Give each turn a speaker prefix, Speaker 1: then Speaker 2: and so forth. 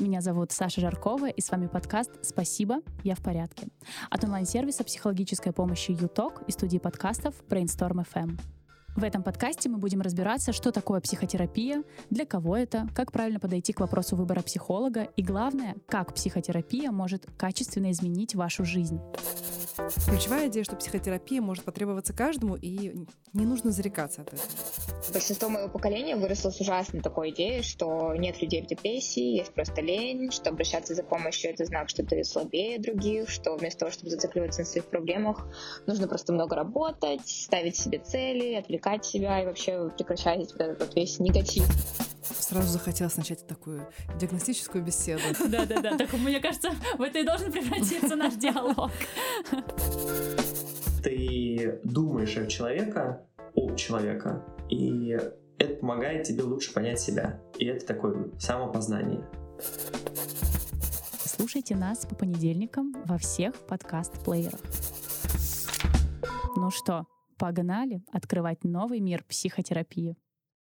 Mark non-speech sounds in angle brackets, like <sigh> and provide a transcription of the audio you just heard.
Speaker 1: Меня зовут Саша Жаркова, и с вами подкаст «Спасибо, я в порядке» от онлайн-сервиса психологической помощи ЮТОК и студии подкастов Brainstorm FM. В этом подкасте мы будем разбираться, что такое психотерапия, для кого это, как правильно подойти к вопросу выбора психолога и, главное, как психотерапия может качественно изменить вашу жизнь.
Speaker 2: Ключевая идея, что психотерапия может потребоваться каждому, и не нужно зарекаться от этого.
Speaker 3: Большинство моего поколения выросло с ужасной такой идеей, что нет людей в депрессии, есть просто лень, что обращаться за помощью — это знак, что ты слабее других, что вместо того, чтобы зацикливаться на своих проблемах, нужно просто много работать, ставить себе цели, отвлекать себя и вообще прекращать вот этот весь негатив.
Speaker 2: Сразу захотелось начать такую диагностическую беседу. <laughs>
Speaker 1: Да-да-да, так мне кажется, в это и должен превратиться наш диалог.
Speaker 4: Ты думаешь о человека, о человека, и это помогает тебе лучше понять себя. И это такое самопознание.
Speaker 1: Слушайте нас по понедельникам во всех подкаст-плеерах. Ну что, Погнали открывать новый мир психотерапии.